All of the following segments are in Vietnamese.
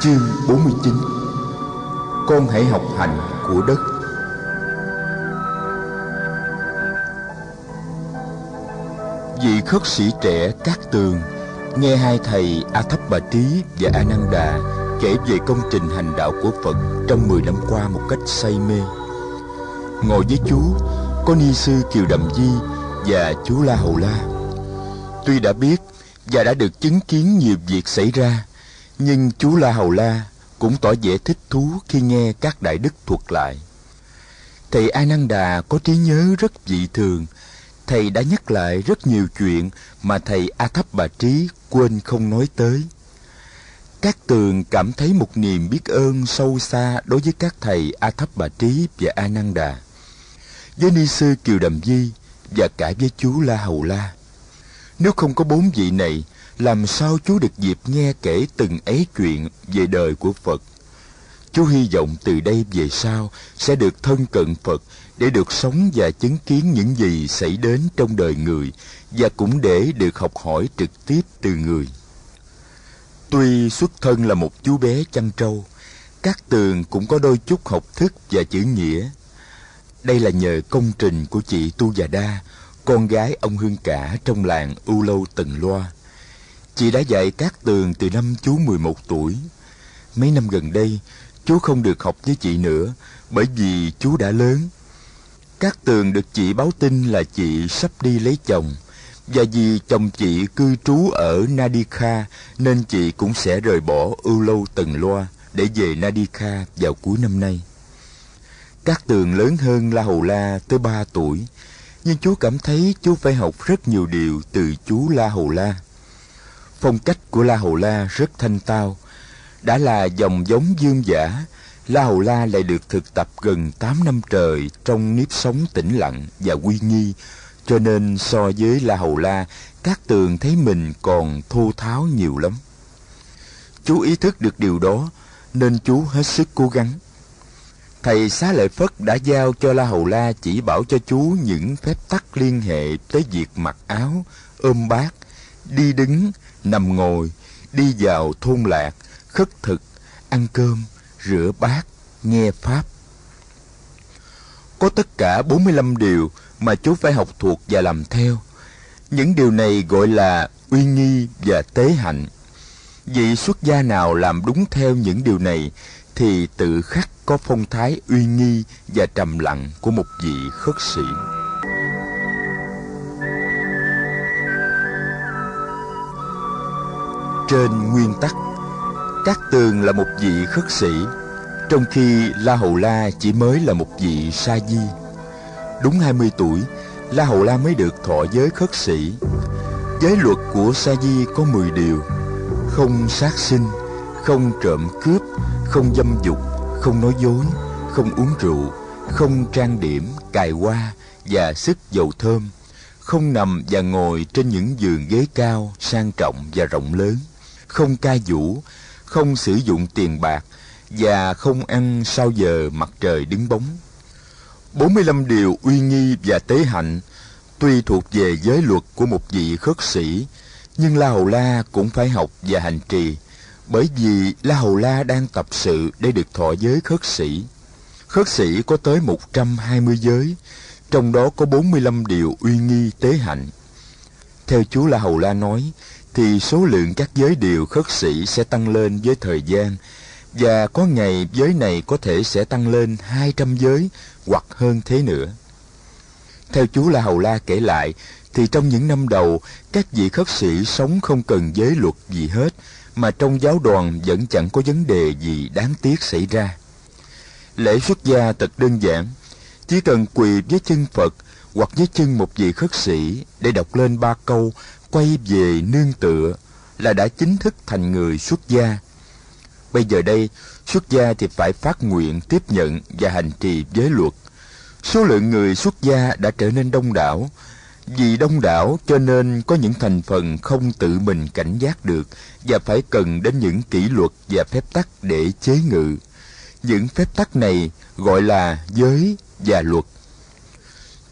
Chương 49 Con hãy học hành của đất. Vị khất sĩ trẻ Cát Tường Nghe hai thầy A Thấp Bà Trí và A Năng Đà Kể về công trình hành đạo của Phật Trong 10 năm qua một cách say mê. Ngồi với chú, Có Ni Sư Kiều Đầm Di Và chú La Hầu La. Tuy đã biết Và đã được chứng kiến nhiều việc xảy ra nhưng chú La Hầu La cũng tỏ vẻ thích thú khi nghe các đại đức thuật lại. Thầy A Nan Đà có trí nhớ rất dị thường. Thầy đã nhắc lại rất nhiều chuyện mà thầy A Thấp Bà Trí quên không nói tới. Các tường cảm thấy một niềm biết ơn sâu xa đối với các thầy A Thấp Bà Trí và A Nan Đà. Với ni sư Kiều Đầm Di và cả với chú La Hầu La. Nếu không có bốn vị này, làm sao chú được dịp nghe kể từng ấy chuyện về đời của Phật. Chú hy vọng từ đây về sau sẽ được thân cận Phật để được sống và chứng kiến những gì xảy đến trong đời người và cũng để được học hỏi trực tiếp từ người. Tuy xuất thân là một chú bé chăn trâu, các tường cũng có đôi chút học thức và chữ nghĩa. Đây là nhờ công trình của chị Tu Già Đa, con gái ông Hương Cả trong làng U Lâu Tần Loa. Chị đã dạy các tường từ năm chú 11 tuổi. Mấy năm gần đây, chú không được học với chị nữa, bởi vì chú đã lớn. Các tường được chị báo tin là chị sắp đi lấy chồng, và vì chồng chị cư trú ở Nadika nên chị cũng sẽ rời bỏ ưu lâu tần loa để về Nadika vào cuối năm nay. Các tường lớn hơn La Hầu La tới ba tuổi, nhưng chú cảm thấy chú phải học rất nhiều điều từ chú La Hầu La. Phong cách của La Hầu La rất thanh tao. Đã là dòng giống dương giả, La Hầu La lại được thực tập gần 8 năm trời trong nếp sống tĩnh lặng và uy nghi, cho nên so với La Hầu La, các tường thấy mình còn thô tháo nhiều lắm. Chú ý thức được điều đó, nên chú hết sức cố gắng. Thầy Xá Lợi Phất đã giao cho La Hầu La chỉ bảo cho chú những phép tắc liên hệ tới việc mặc áo, ôm bát, đi đứng, nằm ngồi, đi vào thôn lạc, khất thực, ăn cơm, rửa bát, nghe Pháp. Có tất cả 45 điều mà chú phải học thuộc và làm theo. Những điều này gọi là uy nghi và tế hạnh. Vị xuất gia nào làm đúng theo những điều này thì tự khắc có phong thái uy nghi và trầm lặng của một vị khất sĩ. Trên nguyên tắc, Cát Tường là một vị khất sĩ, trong khi La Hầu La chỉ mới là một vị sa di. Đúng 20 tuổi, La Hầu La mới được thọ giới khất sĩ. Giới luật của sa di có 10 điều: không sát sinh, không trộm cướp, không dâm dục, không nói dối, không uống rượu, không trang điểm, cài hoa và sức dầu thơm, không nằm và ngồi trên những giường ghế cao, sang trọng và rộng lớn không ca vũ, không sử dụng tiền bạc và không ăn sau giờ mặt trời đứng bóng. 45 điều uy nghi và tế hạnh tuy thuộc về giới luật của một vị khất sĩ, nhưng La Hầu La cũng phải học và hành trì, bởi vì La Hầu La đang tập sự để được thọ giới khất sĩ. Khất sĩ có tới 120 giới, trong đó có 45 điều uy nghi tế hạnh. Theo chú La Hầu La nói, thì số lượng các giới điều khất sĩ sẽ tăng lên với thời gian và có ngày giới này có thể sẽ tăng lên 200 giới hoặc hơn thế nữa. Theo chú La Hầu La kể lại, thì trong những năm đầu, các vị khất sĩ sống không cần giới luật gì hết, mà trong giáo đoàn vẫn chẳng có vấn đề gì đáng tiếc xảy ra. Lễ xuất gia thật đơn giản, chỉ cần quỳ với chân Phật hoặc với chân một vị khất sĩ để đọc lên ba câu quay về nương tựa là đã chính thức thành người xuất gia. Bây giờ đây, xuất gia thì phải phát nguyện tiếp nhận và hành trì giới luật. Số lượng người xuất gia đã trở nên đông đảo. Vì đông đảo cho nên có những thành phần không tự mình cảnh giác được và phải cần đến những kỷ luật và phép tắc để chế ngự. Những phép tắc này gọi là giới và luật.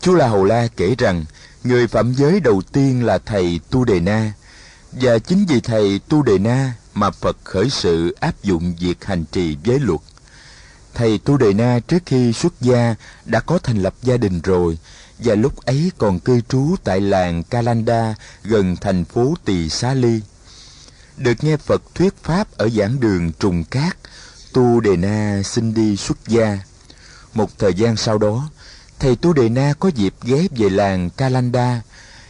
Chú La Hầu La kể rằng Người phạm giới đầu tiên là thầy Tu Đề Na, và chính vì thầy Tu Đề Na mà Phật khởi sự áp dụng việc hành trì giới luật. Thầy Tu Đề Na trước khi xuất gia đã có thành lập gia đình rồi và lúc ấy còn cư trú tại làng Kalanda gần thành phố Tỳ Xá Ly. Được nghe Phật thuyết pháp ở giảng đường Trùng Cát, Tu Đề Na xin đi xuất gia. Một thời gian sau đó, thầy Tu Đề Na có dịp ghé về làng Kalanda.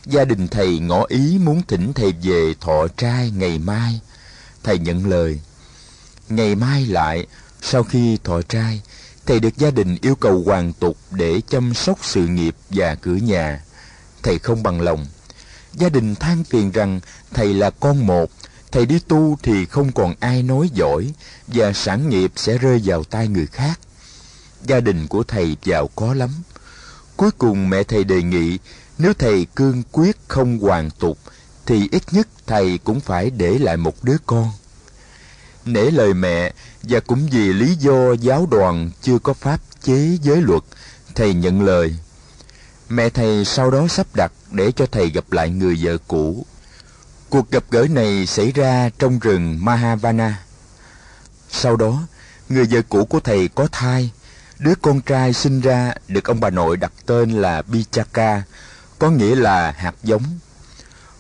Gia đình thầy ngỏ ý muốn thỉnh thầy về thọ trai ngày mai. Thầy nhận lời. Ngày mai lại, sau khi thọ trai, thầy được gia đình yêu cầu hoàn tục để chăm sóc sự nghiệp và cửa nhà. Thầy không bằng lòng. Gia đình than phiền rằng thầy là con một, thầy đi tu thì không còn ai nói giỏi và sản nghiệp sẽ rơi vào tay người khác. Gia đình của thầy giàu có lắm. Cuối cùng mẹ thầy đề nghị nếu thầy cương quyết không hoàn tục thì ít nhất thầy cũng phải để lại một đứa con. Nể lời mẹ và cũng vì lý do giáo đoàn chưa có pháp chế giới luật, thầy nhận lời. Mẹ thầy sau đó sắp đặt để cho thầy gặp lại người vợ cũ. Cuộc gặp gỡ này xảy ra trong rừng Mahavana. Sau đó, người vợ cũ của thầy có thai. Đứa con trai sinh ra được ông bà nội đặt tên là Bichaka, có nghĩa là hạt giống.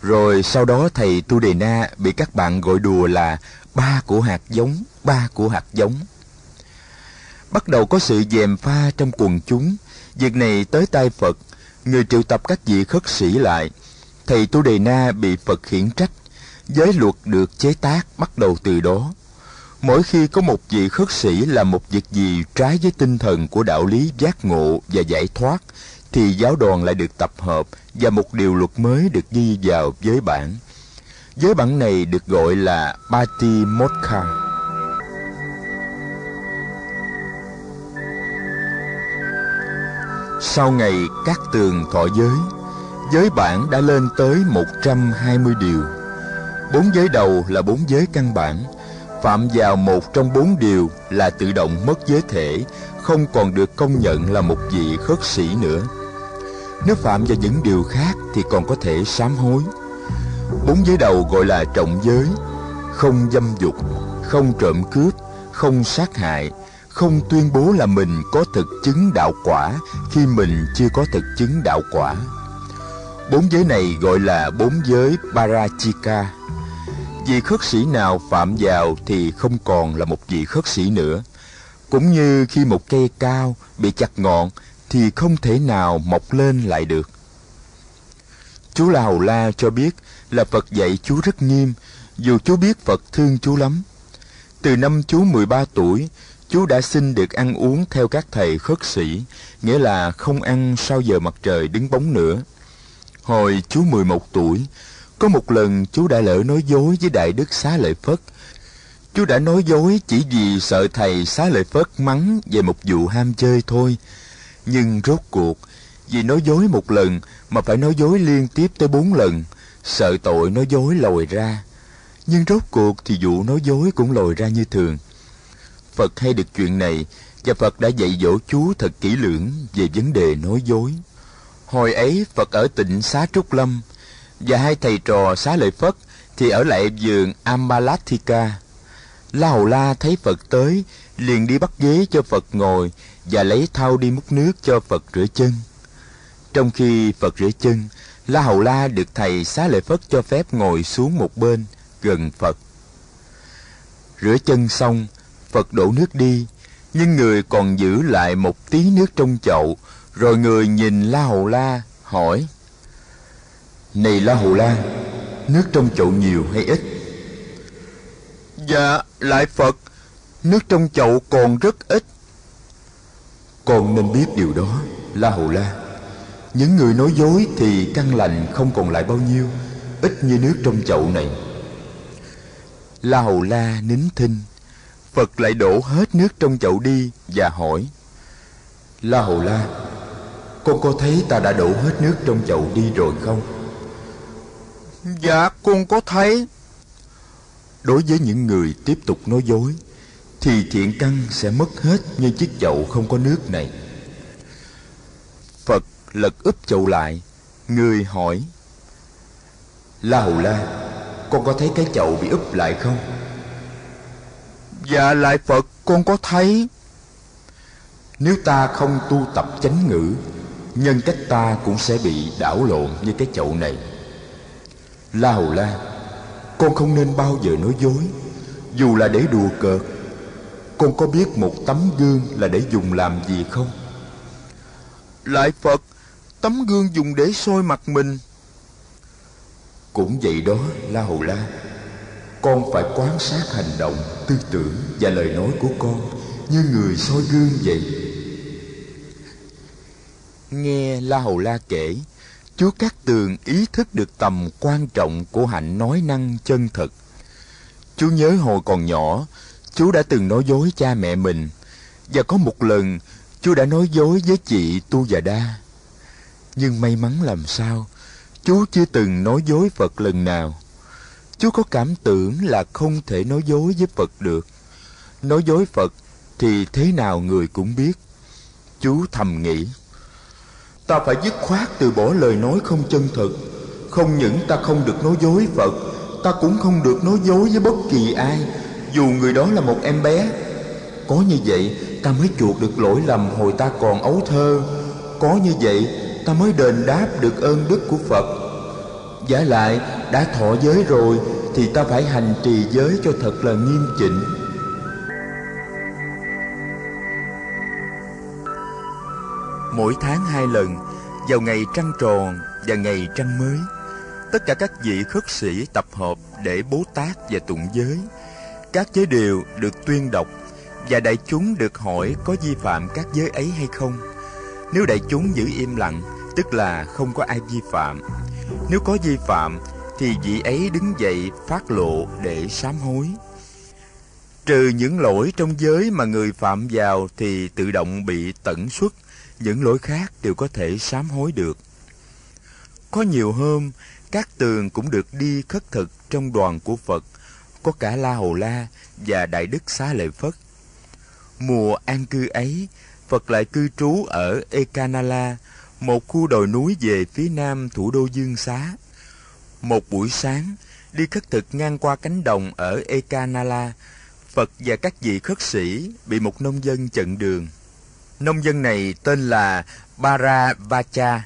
Rồi sau đó thầy Tu Đề Na bị các bạn gọi đùa là ba của hạt giống, ba của hạt giống. Bắt đầu có sự dèm pha trong quần chúng, việc này tới tai Phật, người triệu tập các vị khất sĩ lại. Thầy Tu Đề Na bị Phật khiển trách, giới luật được chế tác bắt đầu từ đó. Mỗi khi có một vị khất sĩ làm một việc gì trái với tinh thần của đạo lý giác ngộ và giải thoát, thì giáo đoàn lại được tập hợp và một điều luật mới được ghi vào giới bản. Giới bản này được gọi là Pati Mokha. Sau ngày các tường thọ giới, giới bản đã lên tới 120 điều. Bốn giới đầu là bốn giới căn bản, phạm vào một trong bốn điều là tự động mất giới thể, không còn được công nhận là một vị khất sĩ nữa. Nếu phạm vào những điều khác thì còn có thể sám hối. Bốn giới đầu gọi là trọng giới, không dâm dục, không trộm cướp, không sát hại, không tuyên bố là mình có thực chứng đạo quả khi mình chưa có thực chứng đạo quả. Bốn giới này gọi là bốn giới Parachika. Vị khất sĩ nào phạm vào thì không còn là một vị khất sĩ nữa. Cũng như khi một cây cao bị chặt ngọn thì không thể nào mọc lên lại được. Chú La Hầu La cho biết là Phật dạy chú rất nghiêm, dù chú biết Phật thương chú lắm. Từ năm chú 13 tuổi, chú đã xin được ăn uống theo các thầy khất sĩ, nghĩa là không ăn sau giờ mặt trời đứng bóng nữa. Hồi chú 11 tuổi, có một lần chú đã lỡ nói dối với Đại Đức Xá Lợi Phất. Chú đã nói dối chỉ vì sợ thầy Xá Lợi Phất mắng về một vụ ham chơi thôi. Nhưng rốt cuộc, vì nói dối một lần mà phải nói dối liên tiếp tới bốn lần, sợ tội nói dối lòi ra. Nhưng rốt cuộc thì vụ nói dối cũng lòi ra như thường. Phật hay được chuyện này và Phật đã dạy dỗ chú thật kỹ lưỡng về vấn đề nói dối. Hồi ấy Phật ở tỉnh Xá Trúc Lâm và hai thầy trò Xá Lợi Phất thì ở lại vườn Ambalathika. La Hầu La thấy Phật tới, liền đi bắt ghế cho Phật ngồi và lấy thau đi múc nước cho Phật rửa chân. Trong khi Phật rửa chân, La Hầu La được thầy Xá Lợi Phất cho phép ngồi xuống một bên, gần Phật. Rửa chân xong, Phật đổ nước đi, nhưng người còn giữ lại một tí nước trong chậu, rồi người nhìn La Hầu La, hỏi. Này La Hầu La, nước trong chậu nhiều hay ít? Dạ, lại Phật, nước trong chậu còn rất ít. Con nên biết điều đó, La Hầu La. Những người nói dối thì căn lành không còn lại bao nhiêu, ít như nước trong chậu này. La Hầu La nín thinh, Phật lại đổ hết nước trong chậu đi và hỏi La Hầu La Con có thấy ta đã đổ hết nước trong chậu đi rồi không? Dạ con có thấy. Đối với những người tiếp tục nói dối Thì thiện căn sẽ mất hết như chiếc chậu không có nước này. Phật lật úp chậu lại Người hỏi La Hầu La Con có thấy cái chậu bị úp lại không? Dạ lại Phật con có thấy. Nếu ta không tu tập chánh ngữ Nhân cách ta cũng sẽ bị đảo lộn như cái chậu này La Hầu La Con không nên bao giờ nói dối. Dù là để đùa cợt Con có biết một tấm gương là để dùng làm gì không? Lại Phật Tấm gương dùng để soi mặt mình. Cũng vậy đó La Hầu La Con phải quan sát hành động, tư tưởng và lời nói của con Như người soi gương vậy. Nghe La Hầu La kể Chúa Cát Tường ý thức được tầm quan trọng của hạnh nói năng chân thật. Chú nhớ hồi còn nhỏ, chú đã từng nói dối cha mẹ mình. Và có một lần, chú đã nói dối với chị Tu Già Đa. Nhưng may mắn làm sao, chú chưa từng nói dối Phật lần nào. Chú có cảm tưởng là không thể nói dối với Phật được. Nói dối Phật thì thế nào người cũng biết. Chú thầm nghĩ ta phải dứt khoát từ bỏ lời nói không chân thực không những ta không được nói dối phật, ta cũng không được nói dối với bất kỳ ai, dù người đó là một em bé. Có như vậy, ta mới chuộc được lỗi lầm hồi ta còn ấu thơ. Có như vậy, ta mới đền đáp được ơn đức của phật. Giả lại, đã thọ giới rồi, thì ta phải hành trì giới cho thật là nghiêm chỉnh. Mỗi tháng hai lần vào ngày trăng tròn và ngày trăng mới. Tất cả các vị khất sĩ tập hợp để bố tát và tụng giới. Các giới đều được tuyên đọc và đại chúng được hỏi có vi phạm các giới ấy hay không. Nếu đại chúng giữ im lặng, tức là không có ai vi phạm. Nếu có vi phạm, thì vị ấy đứng dậy phát lộ để sám hối. Trừ những lỗi trong giới mà người phạm vào thì tự động bị tẩn xuất những lỗi khác đều có thể sám hối được. Có nhiều hôm, các tường cũng được đi khất thực trong đoàn của Phật, có cả La Hầu La và Đại Đức Xá Lợi Phất. Mùa an cư ấy, Phật lại cư trú ở Ekanala, một khu đồi núi về phía nam thủ đô Dương Xá. Một buổi sáng, đi khất thực ngang qua cánh đồng ở Ekanala, Phật và các vị khất sĩ bị một nông dân chặn đường. Nông dân này tên là Baravacha.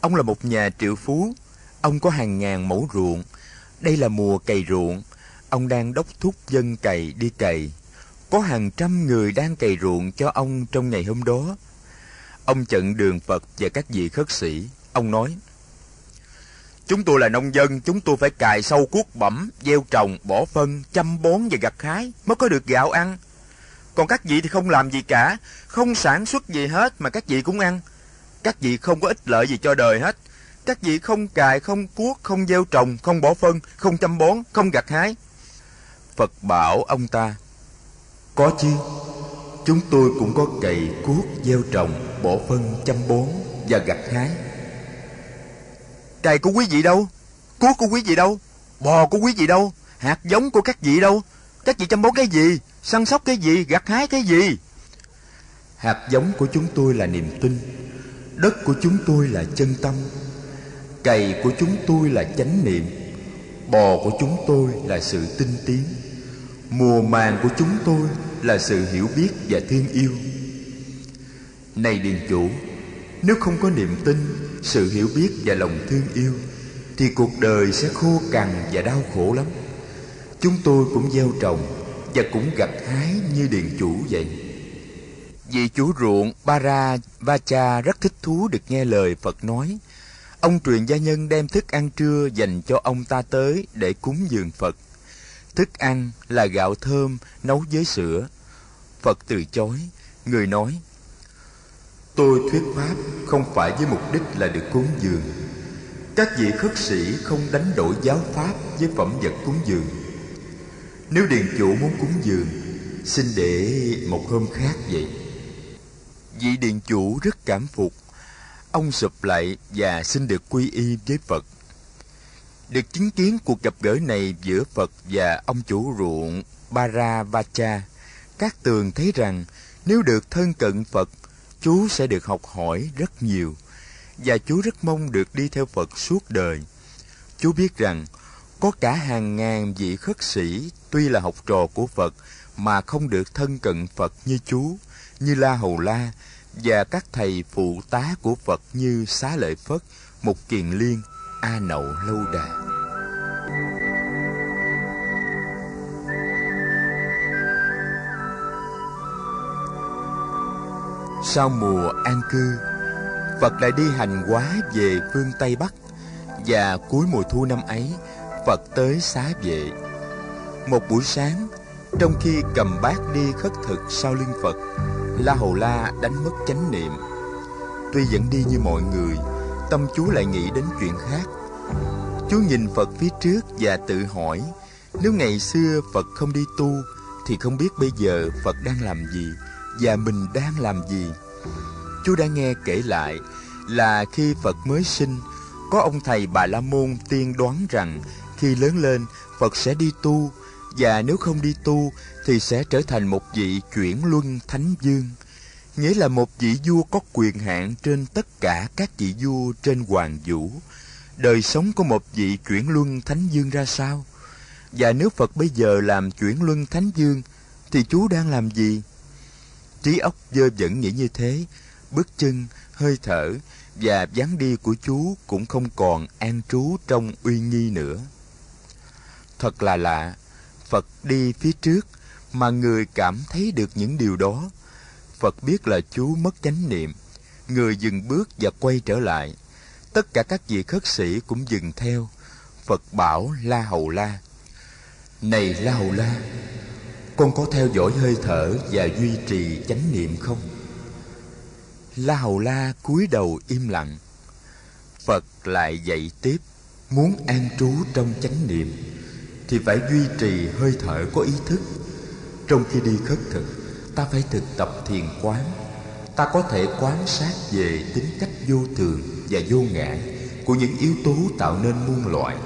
Ông là một nhà triệu phú. Ông có hàng ngàn mẫu ruộng. Đây là mùa cày ruộng. Ông đang đốc thúc dân cày đi cày. Có hàng trăm người đang cày ruộng cho ông trong ngày hôm đó. Ông chặn đường Phật và các vị khất sĩ. Ông nói, Chúng tôi là nông dân, chúng tôi phải cài sâu cuốc bẩm, gieo trồng, bỏ phân, chăm bón và gặt hái mới có được gạo ăn. Còn các vị thì không làm gì cả, không sản xuất gì hết mà các vị cũng ăn. Các vị không có ích lợi gì cho đời hết. Các vị không cài, không cuốc, không gieo trồng, không bỏ phân, không chăm bón, không gặt hái. Phật bảo ông ta, Có chứ, chúng tôi cũng có cày, cuốc, gieo trồng, bỏ phân, chăm bón và gặt hái. Cày của quý vị đâu? Cuốc của quý vị đâu? Bò của quý vị đâu? Hạt giống của các vị đâu? Các vị chăm bón cái gì? Săn sóc cái gì? Gặt hái cái gì? Hạt giống của chúng tôi là niềm tin Đất của chúng tôi là chân tâm Cày của chúng tôi là chánh niệm Bò của chúng tôi là sự tinh tiến Mùa màng của chúng tôi là sự hiểu biết và thương yêu Này Điền Chủ Nếu không có niềm tin, sự hiểu biết và lòng thương yêu Thì cuộc đời sẽ khô cằn và đau khổ lắm Chúng tôi cũng gieo trồng và cũng gặt hái như Điền Chủ vậy Vị chủ ruộng Bara Vacha rất thích thú được nghe lời Phật nói. Ông truyền gia nhân đem thức ăn trưa dành cho ông ta tới để cúng dường Phật. Thức ăn là gạo thơm nấu với sữa. Phật từ chối, người nói, Tôi thuyết pháp không phải với mục đích là được cúng dường. Các vị khất sĩ không đánh đổi giáo pháp với phẩm vật cúng dường. Nếu điền chủ muốn cúng dường, xin để một hôm khác vậy. Vị điện chủ rất cảm phục. Ông sụp lại và xin được quy y với Phật. Được chứng kiến cuộc gặp gỡ này giữa Phật và ông chủ ruộng Baravacha, các tường thấy rằng nếu được thân cận Phật, chú sẽ được học hỏi rất nhiều và chú rất mong được đi theo Phật suốt đời. Chú biết rằng có cả hàng ngàn vị khất sĩ tuy là học trò của Phật mà không được thân cận Phật như chú, như La Hầu La và các thầy phụ tá của Phật như Xá Lợi Phất, Mục Kiền Liên, A Nậu Lâu Đà. Sau mùa an cư, Phật lại đi hành hóa về phương Tây Bắc và cuối mùa thu năm ấy, Phật tới xá vệ. Một buổi sáng, trong khi cầm bát đi khất thực sau lưng Phật, La Hầu La đánh mất chánh niệm. Tuy vẫn đi như mọi người, tâm chú lại nghĩ đến chuyện khác. Chú nhìn Phật phía trước và tự hỏi, nếu ngày xưa Phật không đi tu, thì không biết bây giờ Phật đang làm gì và mình đang làm gì. Chú đã nghe kể lại là khi Phật mới sinh, có ông thầy Bà La Môn tiên đoán rằng khi lớn lên, Phật sẽ đi tu, và nếu không đi tu thì sẽ trở thành một vị chuyển luân thánh dương nghĩa là một vị vua có quyền hạn trên tất cả các vị vua trên hoàng vũ. Đời sống của một vị chuyển luân thánh dương ra sao? Và nếu phật bây giờ làm chuyển luân thánh dương thì chú đang làm gì? Trí óc dơ vẫn nghĩ như thế, bước chân hơi thở và dáng đi của chú cũng không còn an trú trong uy nghi nữa thật là lạ. Phật đi phía trước mà người cảm thấy được những điều đó. Phật biết là chú mất chánh niệm. Người dừng bước và quay trở lại. Tất cả các vị khất sĩ cũng dừng theo. Phật bảo la hầu la, này la hầu la, con có theo dõi hơi thở và duy trì chánh niệm không? La hầu la cúi đầu im lặng. Phật lại dạy tiếp, muốn an trú trong chánh niệm thì phải duy trì hơi thở có ý thức. Trong khi đi khất thực, ta phải thực tập thiền quán. Ta có thể quan sát về tính cách vô thường và vô ngã của những yếu tố tạo nên muôn loại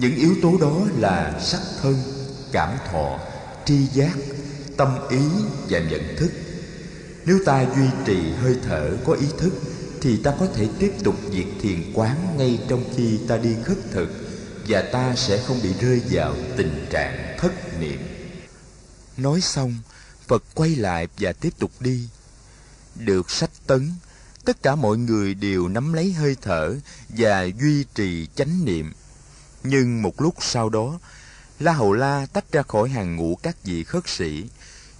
những yếu tố đó là sắc thân, cảm thọ, tri giác, tâm ý và nhận thức. Nếu ta duy trì hơi thở có ý thức, thì ta có thể tiếp tục việc thiền quán ngay trong khi ta đi khất thực và ta sẽ không bị rơi vào tình trạng thất niệm. Nói xong, phật quay lại và tiếp tục đi. Được sách tấn, tất cả mọi người đều nắm lấy hơi thở và duy trì chánh niệm. Nhưng một lúc sau đó, la hầu la tách ra khỏi hàng ngũ các vị khất sĩ.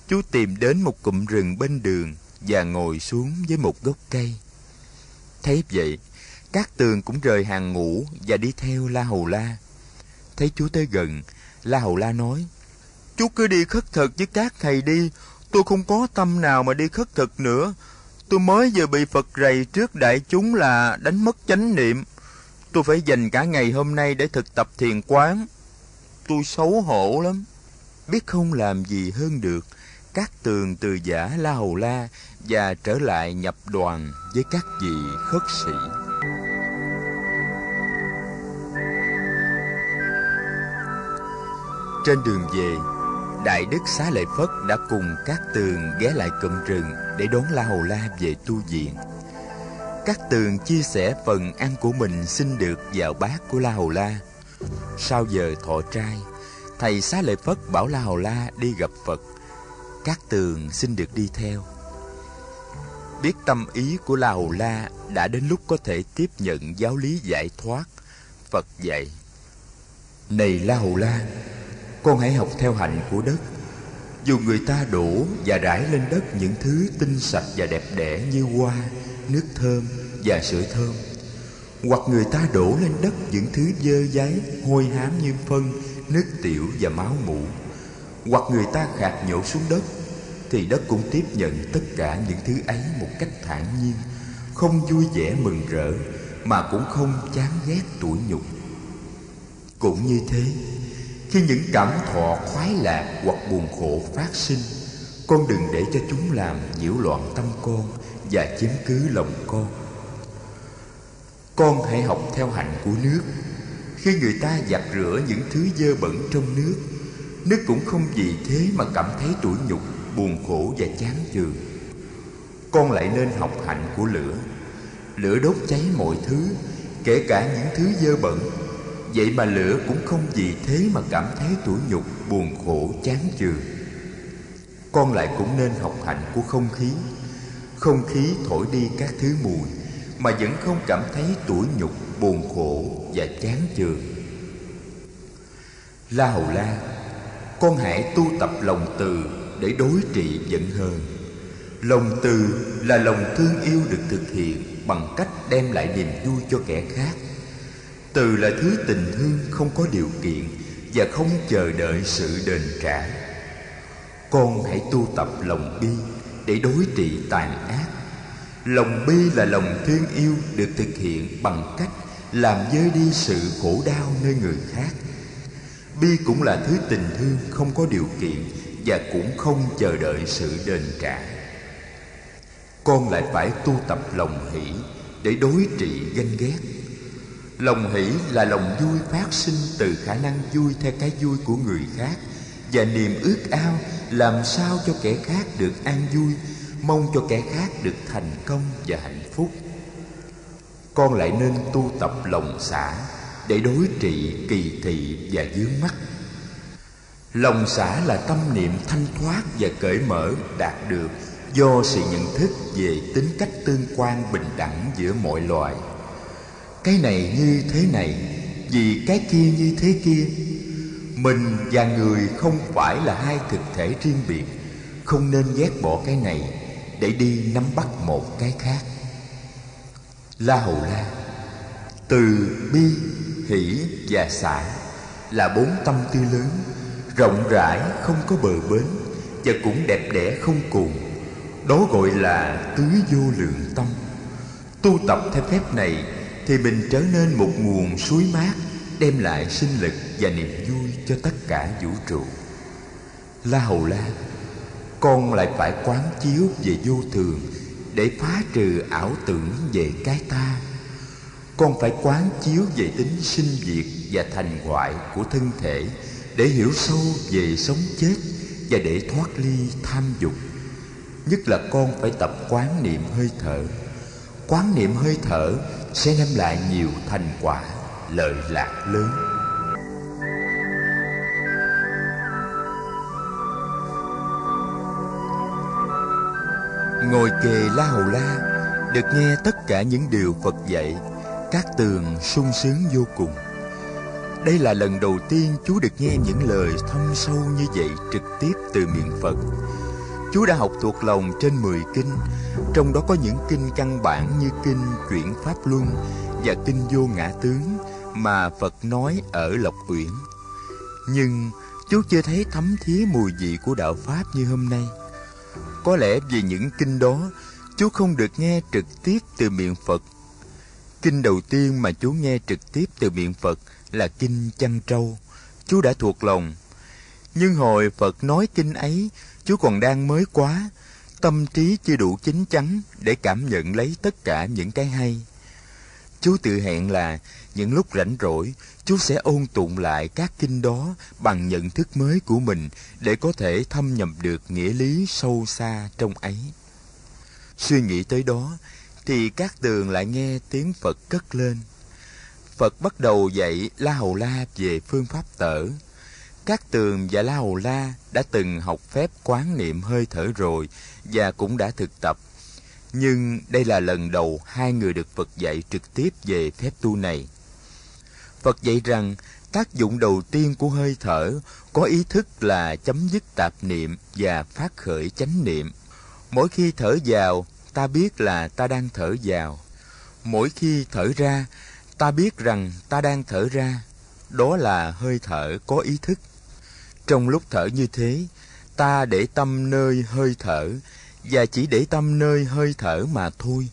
Chú tìm đến một cụm rừng bên đường và ngồi xuống với một gốc cây. Thấy vậy các tường cũng rời hàng ngũ và đi theo la hầu la. Thấy chú tới gần, la hầu la nói chú cứ đi khất thực với các thầy đi. Tôi không có tâm nào mà đi khất thực nữa. Tôi mới vừa bị phật rầy trước đại chúng là đánh mất chánh niệm. Tôi phải dành cả ngày hôm nay để thực tập thiền quán. Tôi xấu hổ lắm. Biết không làm gì hơn được, các tường từ giả la hầu la và trở lại nhập đoàn với các vị khất sĩ. Trên đường về, đại đức xá lợi phất đã cùng các tường ghé lại cụm rừng để đón la hầu la về tu viện. Các tường chia sẻ phần ăn của mình xin được vào bát của la hầu la. Sau giờ thọ trai, thầy xá lợi phất bảo la hầu la đi gặp phật. Các tường xin được đi theo. Biết tâm ý của la hầu la đã đến lúc có thể tiếp nhận giáo lý giải thoát, phật dạy, này la hầu la con hãy học theo hạnh của đất. Dù người ta đổ và rải lên đất những thứ tinh sạch và đẹp đẽ như hoa, nước thơm và sữa thơm, hoặc người ta đổ lên đất những thứ dơ giấy, hôi hám như phân, nước tiểu và máu mủ, hoặc người ta khạc nhổ xuống đất, thì đất cũng tiếp nhận tất cả những thứ ấy một cách thản nhiên, không vui vẻ mừng rỡ, mà cũng không chán ghét tủi nhục. Cũng như thế khi những cảm thọ khoái lạc hoặc buồn khổ phát sinh, con đừng để cho chúng làm nhiễu loạn tâm con và chiếm cứ lòng con. Con hãy học theo hạnh của nước. Khi người ta giặt rửa những thứ dơ bẩn trong nước nước cũng không vì thế mà cảm thấy tủi nhục, buồn khổ và chán chường. Con lại nên học hạnh của lửa. Lửa đốt cháy mọi thứ, kể cả những thứ dơ bẩn Vậy mà lửa cũng không vì thế mà cảm thấy tủi nhục, buồn khổ, chán chường. Con lại cũng nên học hạnh của không khí. Không khí thổi đi các thứ mùi Mà vẫn không cảm thấy tủi nhục, buồn khổ và chán chường. La Hầu La Con hãy tu tập lòng từ để đối trị giận hờn. Lòng từ là lòng thương yêu được thực hiện bằng cách đem lại niềm vui cho kẻ khác từ là thứ tình thương không có điều kiện và không chờ đợi sự đền trả. Con hãy tu tập lòng bi để đối trị tàn ác. Lòng bi là lòng thương yêu được thực hiện bằng cách làm dơi đi sự khổ đau nơi người khác. Bi cũng là thứ tình thương không có điều kiện và cũng không chờ đợi sự đền trả. Con lại phải tu tập lòng hỷ để đối trị ganh ghét lòng hỷ là lòng vui phát sinh từ khả năng vui theo cái vui của người khác. Và niềm ước ao làm sao cho kẻ khác được an vui, mong cho kẻ khác được thành công và hạnh phúc. Con lại nên tu tập lòng xả để đối trị kỳ thị và dướng mắt. Lòng xả là tâm niệm thanh thoát và cởi mở đạt được do sự nhận thức về tính cách tương quan bình đẳng giữa mọi loài cái này như thế này, vì cái kia như thế kia. Mình và người không phải là hai thực thể riêng biệt, không nên ghét bỏ cái này để đi nắm bắt một cái khác. La hầu la, từ bi, hỷ và xả là bốn tâm tư lớn, rộng rãi, không có bờ bến và cũng đẹp đẽ không cùng đó gọi là tứ vô lượng tâm. Tu tập theo phép này thì mình trở nên một nguồn suối mát, đem lại sinh lực và niềm vui cho tất cả vũ trụ. La hầu la, con lại phải quán chiếu về vô thường để phá trừ ảo tưởng về cái ta. Con phải quán chiếu về tính sinh diệt và thành hoại của thân thể để hiểu sâu về sống chết và để thoát ly tham dục. Nhất là con phải tập quán niệm hơi thở quán niệm hơi thở sẽ đem lại nhiều thành quả lợi lạc lớn. Ngồi kề la hầu la, được nghe tất cả những điều phật dạy, các tường sung sướng vô cùng. Đây là lần đầu tiên chú được nghe những lời thâm sâu như vậy trực tiếp từ miệng phật. Chú đã học thuộc lòng trên 10 kinh trong đó có những kinh căn bản như kinh chuyển pháp luân và kinh vô ngã tướng mà phật nói ở lộc uyển. Nhưng chú chưa thấy thấm thía mùi vị của đạo pháp như hôm nay. Có lẽ vì những kinh đó, chú không được nghe trực tiếp từ miệng phật. Kinh đầu tiên mà chú nghe trực tiếp từ miệng phật là kinh chăn trâu. Chú đã thuộc lòng. Nhưng hồi phật nói kinh ấy, chú còn đang mới quá tâm trí chưa đủ chín chắn để cảm nhận lấy tất cả những cái hay. Chú tự hẹn là, những lúc rảnh rỗi, chú sẽ ôn tụng lại các kinh đó bằng nhận thức mới của mình để có thể thâm nhập được nghĩa lý sâu xa trong ấy. Suy nghĩ tới đó, thì các tường lại nghe tiếng phật cất lên. Phật bắt đầu dạy la hầu la về phương pháp tở. Các tường và la hầu la đã từng học phép quán niệm hơi thở rồi và cũng đã thực tập. Nhưng đây là lần đầu hai người được phật dạy trực tiếp về phép tu này. Phật dạy rằng, tác dụng đầu tiên của hơi thở có ý thức là chấm dứt tạp niệm và phát khởi chánh niệm. Mỗi khi thở vào, ta biết là ta đang thở vào. Mỗi khi thở ra, ta biết rằng ta đang thở ra. Đó là hơi thở có ý thức. Trong lúc thở như thế, ta để tâm nơi hơi thở và chỉ để tâm nơi hơi thở mà thôi.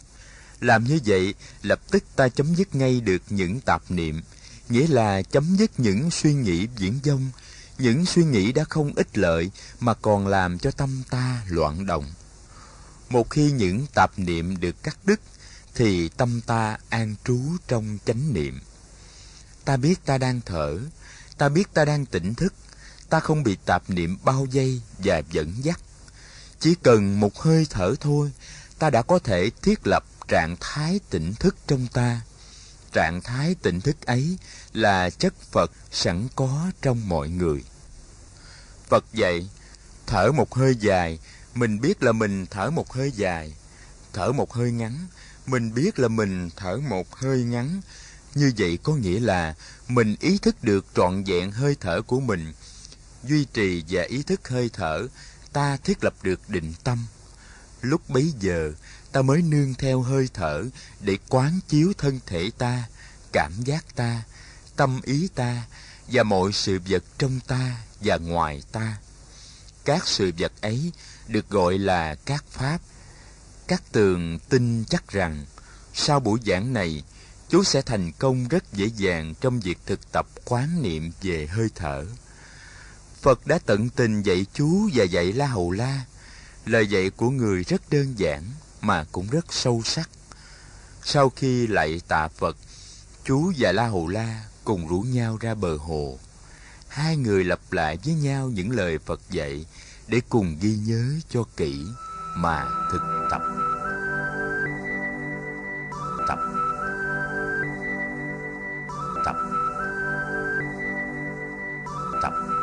Làm như vậy, lập tức ta chấm dứt ngay được những tạp niệm. Nghĩa là chấm dứt những suy nghĩ viễn vông. Những suy nghĩ đã không ích lợi mà còn làm cho tâm ta loạn động. Một khi những tạp niệm được cắt đứt, thì tâm ta an trú trong chánh niệm. Ta biết ta đang thở, ta biết ta đang tỉnh thức, ta không bị tạp niệm bao vây và dẫn dắt chỉ cần một hơi thở thôi ta đã có thể thiết lập trạng thái tỉnh thức trong ta trạng thái tỉnh thức ấy là chất Phật sẵn có trong mọi người. Phật dạy, thở một hơi dài, mình biết là mình thở một hơi dài. Thở một hơi ngắn, mình biết là mình thở một hơi ngắn. Như vậy có nghĩa là mình ý thức được trọn vẹn hơi thở của mình. Duy trì và ý thức hơi thở, ta thiết lập được định tâm. Lúc bấy giờ, ta mới nương theo hơi thở để quán chiếu thân thể ta, cảm giác ta, tâm ý ta và mọi sự vật trong ta và ngoài ta. Các sự vật ấy được gọi là các pháp. Các tường tin chắc rằng sau buổi giảng này, chú sẽ thành công rất dễ dàng trong việc thực tập quán niệm về hơi thở. Phật đã tận tình dạy chú và dạy La Hầu La. Lời dạy của người rất đơn giản mà cũng rất sâu sắc. Sau khi lạy tạ Phật, chú và La Hầu La cùng rủ nhau ra bờ hồ. Hai người lặp lại với nhau những lời Phật dạy để cùng ghi nhớ cho kỹ mà thực tập. Tập. Tập. Tập.